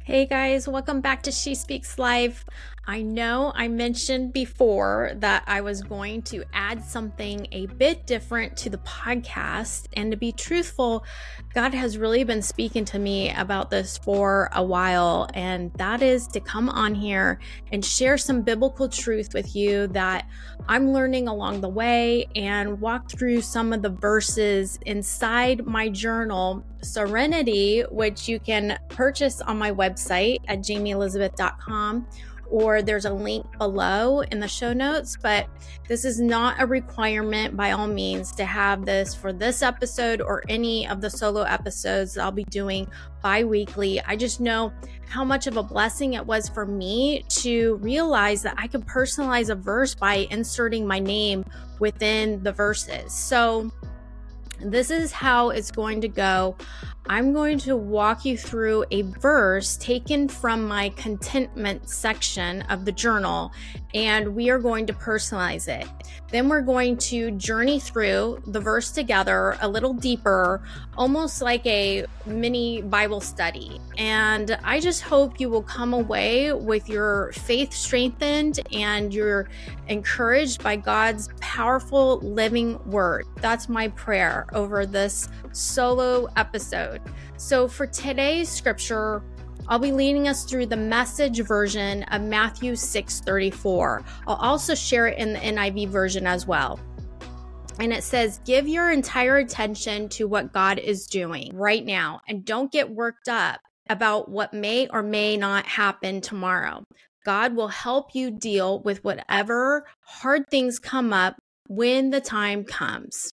Hey guys, welcome back to She Speaks Life. I know I mentioned before that I was going to add something a bit different to the podcast. And to be truthful, God has really been speaking to me about this for a while. And that is to come on here and share some biblical truth with you that I'm learning along the way and walk through some of the verses inside my journal, Serenity, which you can purchase on my website at jaymeelizabeth.com or there's a link below in the show notes. But this is not a requirement by all means to have this for this episode or any of the solo episodes I'll be doing bi weekly. I just know how much of a blessing it was for me to realize that I could personalize a verse by inserting my name within the verses. So, this is how it's going to go. I'm going to walk you through a verse taken from my contentment section of the journal, and we are going to personalize it. Then we're going to journey through the verse together a little deeper, almost like a mini Bible study. And I just hope you will come away with your faith strengthened and you're encouraged by God's powerful living word. That's my prayer over this solo episode. So for today's scripture, I'll be leading us through the message version of Matthew 6:34. I'll also share it in the NIV version as well. And it says, Give your entire attention to what God is doing right now and don't get worked up about what may or may not happen tomorrow. God will help you deal with whatever hard things come up when the time comes.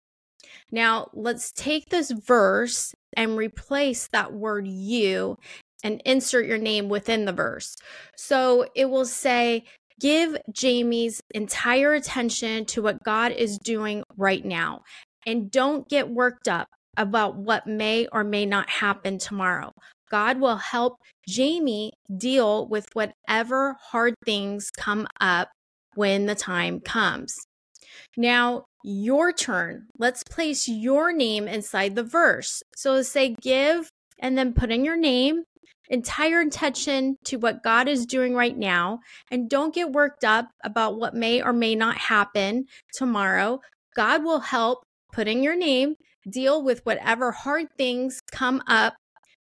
Now, let's take this verse and replace that word you and insert your name within the verse. So it will say, Give Jayme's entire attention to what God is doing right now. And don't get worked up about what may or may not happen tomorrow. God will help Jamie deal with whatever hard things come up when the time comes. Now, your turn. Let's place your name inside the verse. So say give and then put in your name, entire attention to what God is doing right now, and don't get worked up about what may or may not happen tomorrow. God will help put in your name, deal with whatever hard things come up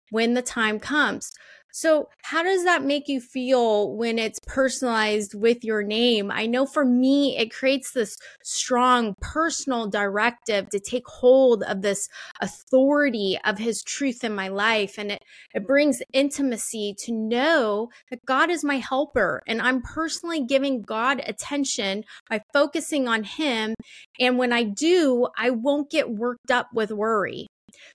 when the time comes. So, how does that make you feel when it's personalized with your name? I know for me, it creates this strong personal directive to take hold of this authority of His truth in my life. And it, it brings intimacy to know that God is my helper and I'm personally giving God attention by focusing on Him. And when I do, I won't get worked up with worry.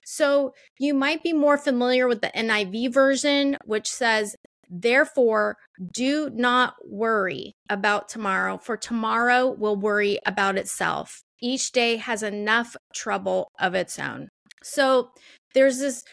So you might be more familiar with the NIV version, which says, Therefore, do not worry about tomorrow, for tomorrow will worry about itself. Each day has enough trouble of its own. So there's this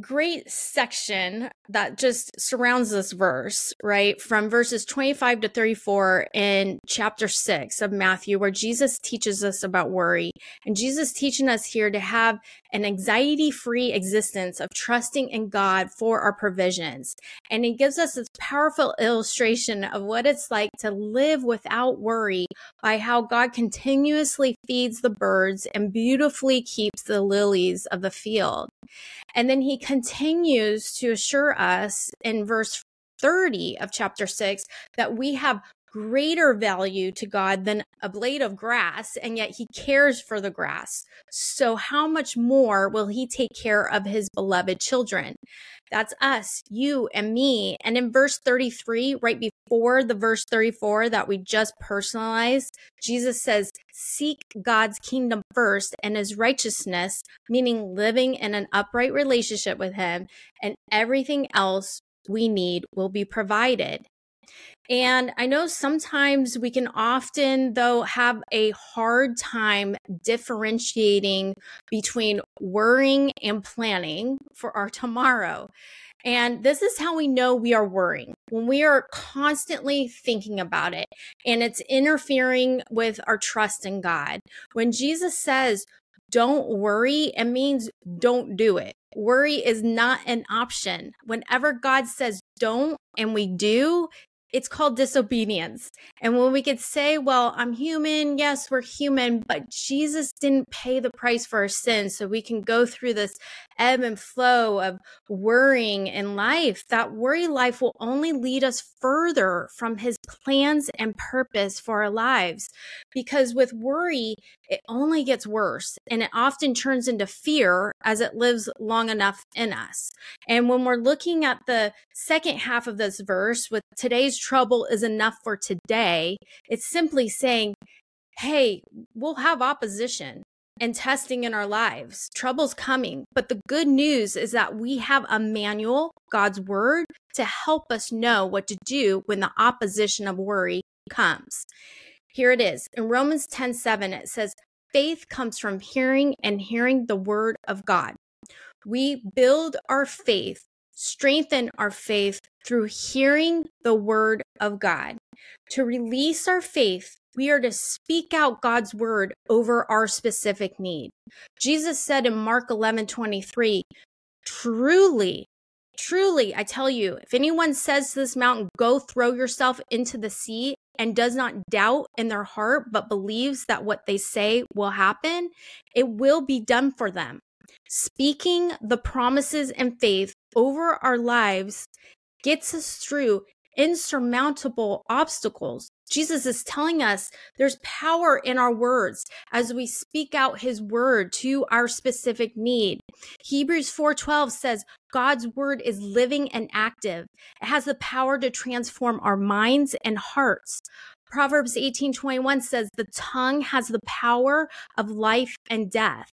great section that just surrounds this verse, right? From verses 25 to 34 in chapter 6 of Matthew, where Jesus teaches us about worry. And Jesus teaching us here to have an anxiety free existence of trusting in God for our provisions. And he gives us this powerful illustration of what it's like to live without worry by how God continuously feeds the birds and beautifully keeps the lilies of the field. And then he continues to assure us in verse 30 of chapter 6 that we have greater value to God than a blade of grass, and yet He cares for the grass. So, how much more will He take care of His beloved children? That's us, you and me. And in verse 33, right before the verse 34 that we just personalized, Jesus says, Seek God's kingdom first and his righteousness, meaning living in an upright relationship with him, and everything else we need will be provided. And I know sometimes we can often, though, have a hard time differentiating between worrying and planning for our tomorrow. And this is how we know we are worrying when we are constantly thinking about it and it's interfering with our trust in God. When Jesus says, don't worry, it means don't do it. Worry is not an option. Whenever God says don't and we do, it's called disobedience. And when we could say, well, I'm human, yes, we're human, but Jesus didn't pay the price for our sins. So we can go through this ebb and flow of worrying in life. That worry life will only lead us further from his plans and purpose for our lives. Because with worry, it only gets worse and it often turns into fear as it lives long enough in us. And when we're looking at the second half of this verse with today's trouble is enough for today, it's simply saying, hey, we'll have opposition and testing in our lives. Trouble's coming. But the good news is that we have a manual, God's word, to help us know what to do when the opposition of worry comes. Here it is. In Romans 10 7, it says, Faith comes from hearing and hearing the word of God. We build our faith, strengthen our faith through hearing the word of God. To release our faith, we are to speak out God's word over our specific need. Jesus said in Mark 11 23, Truly, truly, I tell you, if anyone says to this mountain, Go throw yourself into the sea, and does not doubt in their heart, but believes that what they say will happen, it will be done for them. Speaking the promises and faith over our lives gets us through insurmountable obstacles. Jesus is telling us there's power in our words as we speak out his word to our specific need. Hebrews 4:12 says God's word is living and active. It has the power to transform our minds and hearts. Proverbs 18:21 says the tongue has the power of life and death.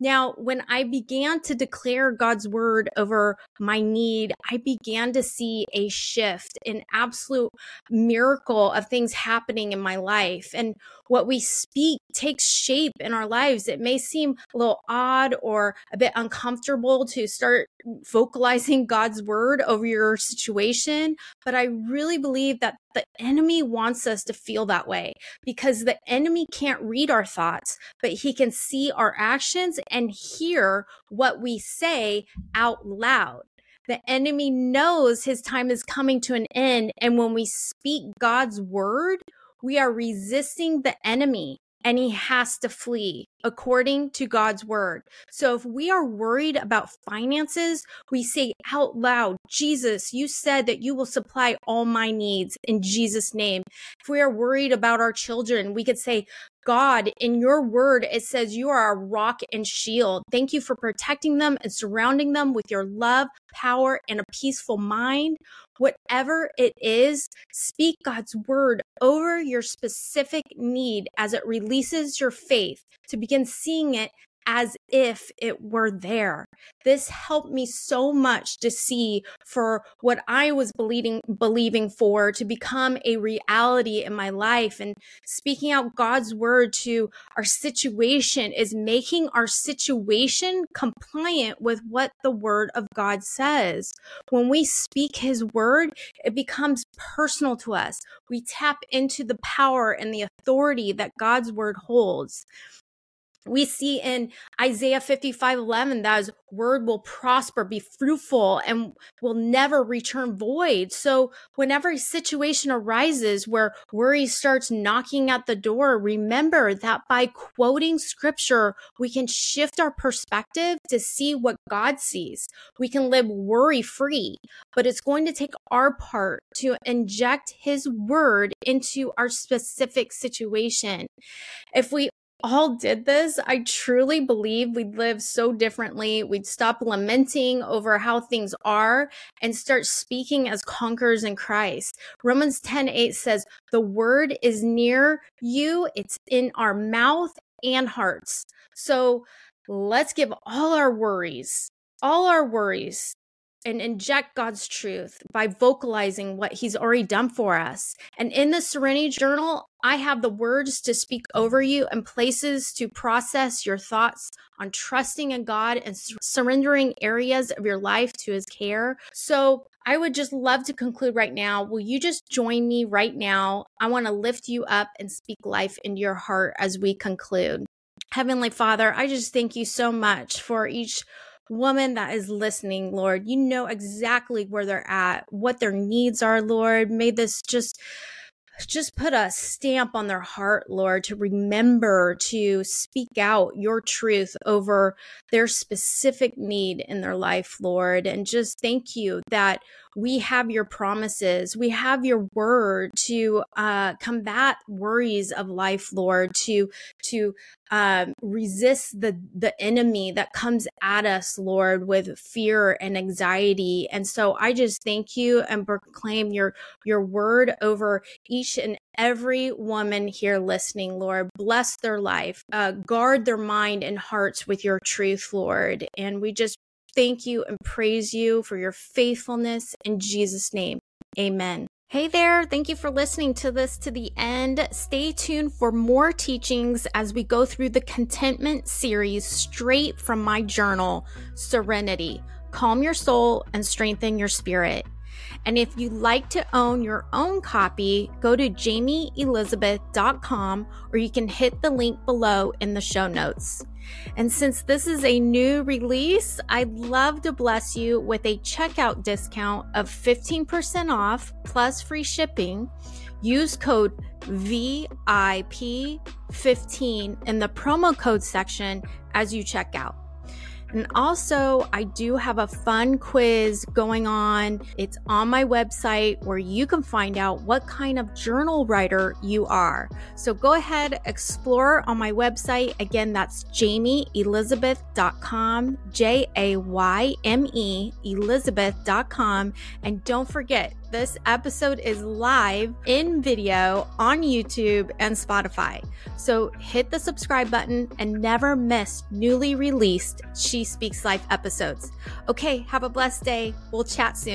Now, when I began to declare God's word over my need, I began to see a shift, an absolute miracle of things happening in my life. And what we speak takes shape in our lives. It may seem a little odd or a bit uncomfortable to start vocalizing God's word over your situation, but I really believe that the enemy wants us to feel that way because the enemy can't read our thoughts, but he can see our actions and hear what we say out loud. The enemy knows his time is coming to an end. And when we speak God's word, we are resisting the enemy and he has to flee according to God's word. So if we are worried about finances, we say out loud, Jesus, you said that you will supply all my needs in Jesus' name. If we are worried about our children, we could say, God, in your word, it says you are a rock and shield. Thank you for protecting them and surrounding them with your love, power, and a peaceful mind. Whatever it is, speak God's word over your specific need as it releases your faith to begin seeing it as if it were there. This helped me so much to see for what I was believing believing for to become a reality in my life and speaking out God's word to our situation is making our situation compliant with what the word of God says. When we speak his word, it becomes personal to us. We tap into the power and the authority that God's word holds we see in Isaiah 55 11 that his word will prosper, be fruitful, and will never return void. So, whenever a situation arises where worry starts knocking at the door, remember that by quoting scripture, we can shift our perspective to see what God sees. We can live worry free, but it's going to take our part to inject his word into our specific situation. If we all did this, I truly believe we'd live so differently. We'd stop lamenting over how things are and start speaking as conquerors in Christ. Romans 10 8 says, The word is near you, it's in our mouth and hearts. So let's give all our worries, all our worries and inject God's truth by vocalizing what He's already done for us. And in the Serenity Journal, I have the words to speak over you and places to process your thoughts on trusting in God and surrendering areas of your life to His care. So I would just love to conclude right now. Will you just join me right now? I want to lift you up and speak life into your heart as we conclude. Heavenly Father, I just thank you so much for each woman that is listening, Lord. You know exactly where they're at, what their needs are, Lord. May this just just put a stamp on their heart, Lord, to remember to speak out your truth over their specific need in their life, Lord. And just thank you that we have your promises. We have your word to uh, combat worries of life, Lord, to, to um, resist the, the enemy that comes at us, Lord, with fear and anxiety. And so I just thank you and proclaim your, your word over each and every woman here listening, Lord. Bless their life, uh, guard their mind and hearts with your truth, Lord. And we just thank you and praise you for your faithfulness in Jesus' name. Amen. Hey there, thank you for listening to this to the end. Stay tuned for more teachings as we go through the contentment series straight from my journal, Serenity. Calm your soul and strengthen your spirit. And if you'd like to own your own copy, go to jaymeelizabeth.com or you can hit the link below in the show notes. And since this is a new release, I'd love to bless you with a checkout discount of 15% off plus free shipping. Use code VIP15 in the promo code section as you check out. And also, I do have a fun quiz going on. It's on my website where you can find out what kind of journal writer you are. So go ahead, explore on my website. Again, that's jaymeelizabeth.com, J A Y M E, Elizabeth.com. And don't forget, this episode is live in video on YouTube and Spotify. So hit the subscribe button and never miss newly released She Speaks Life episodes. Okay, have a blessed day. We'll chat soon.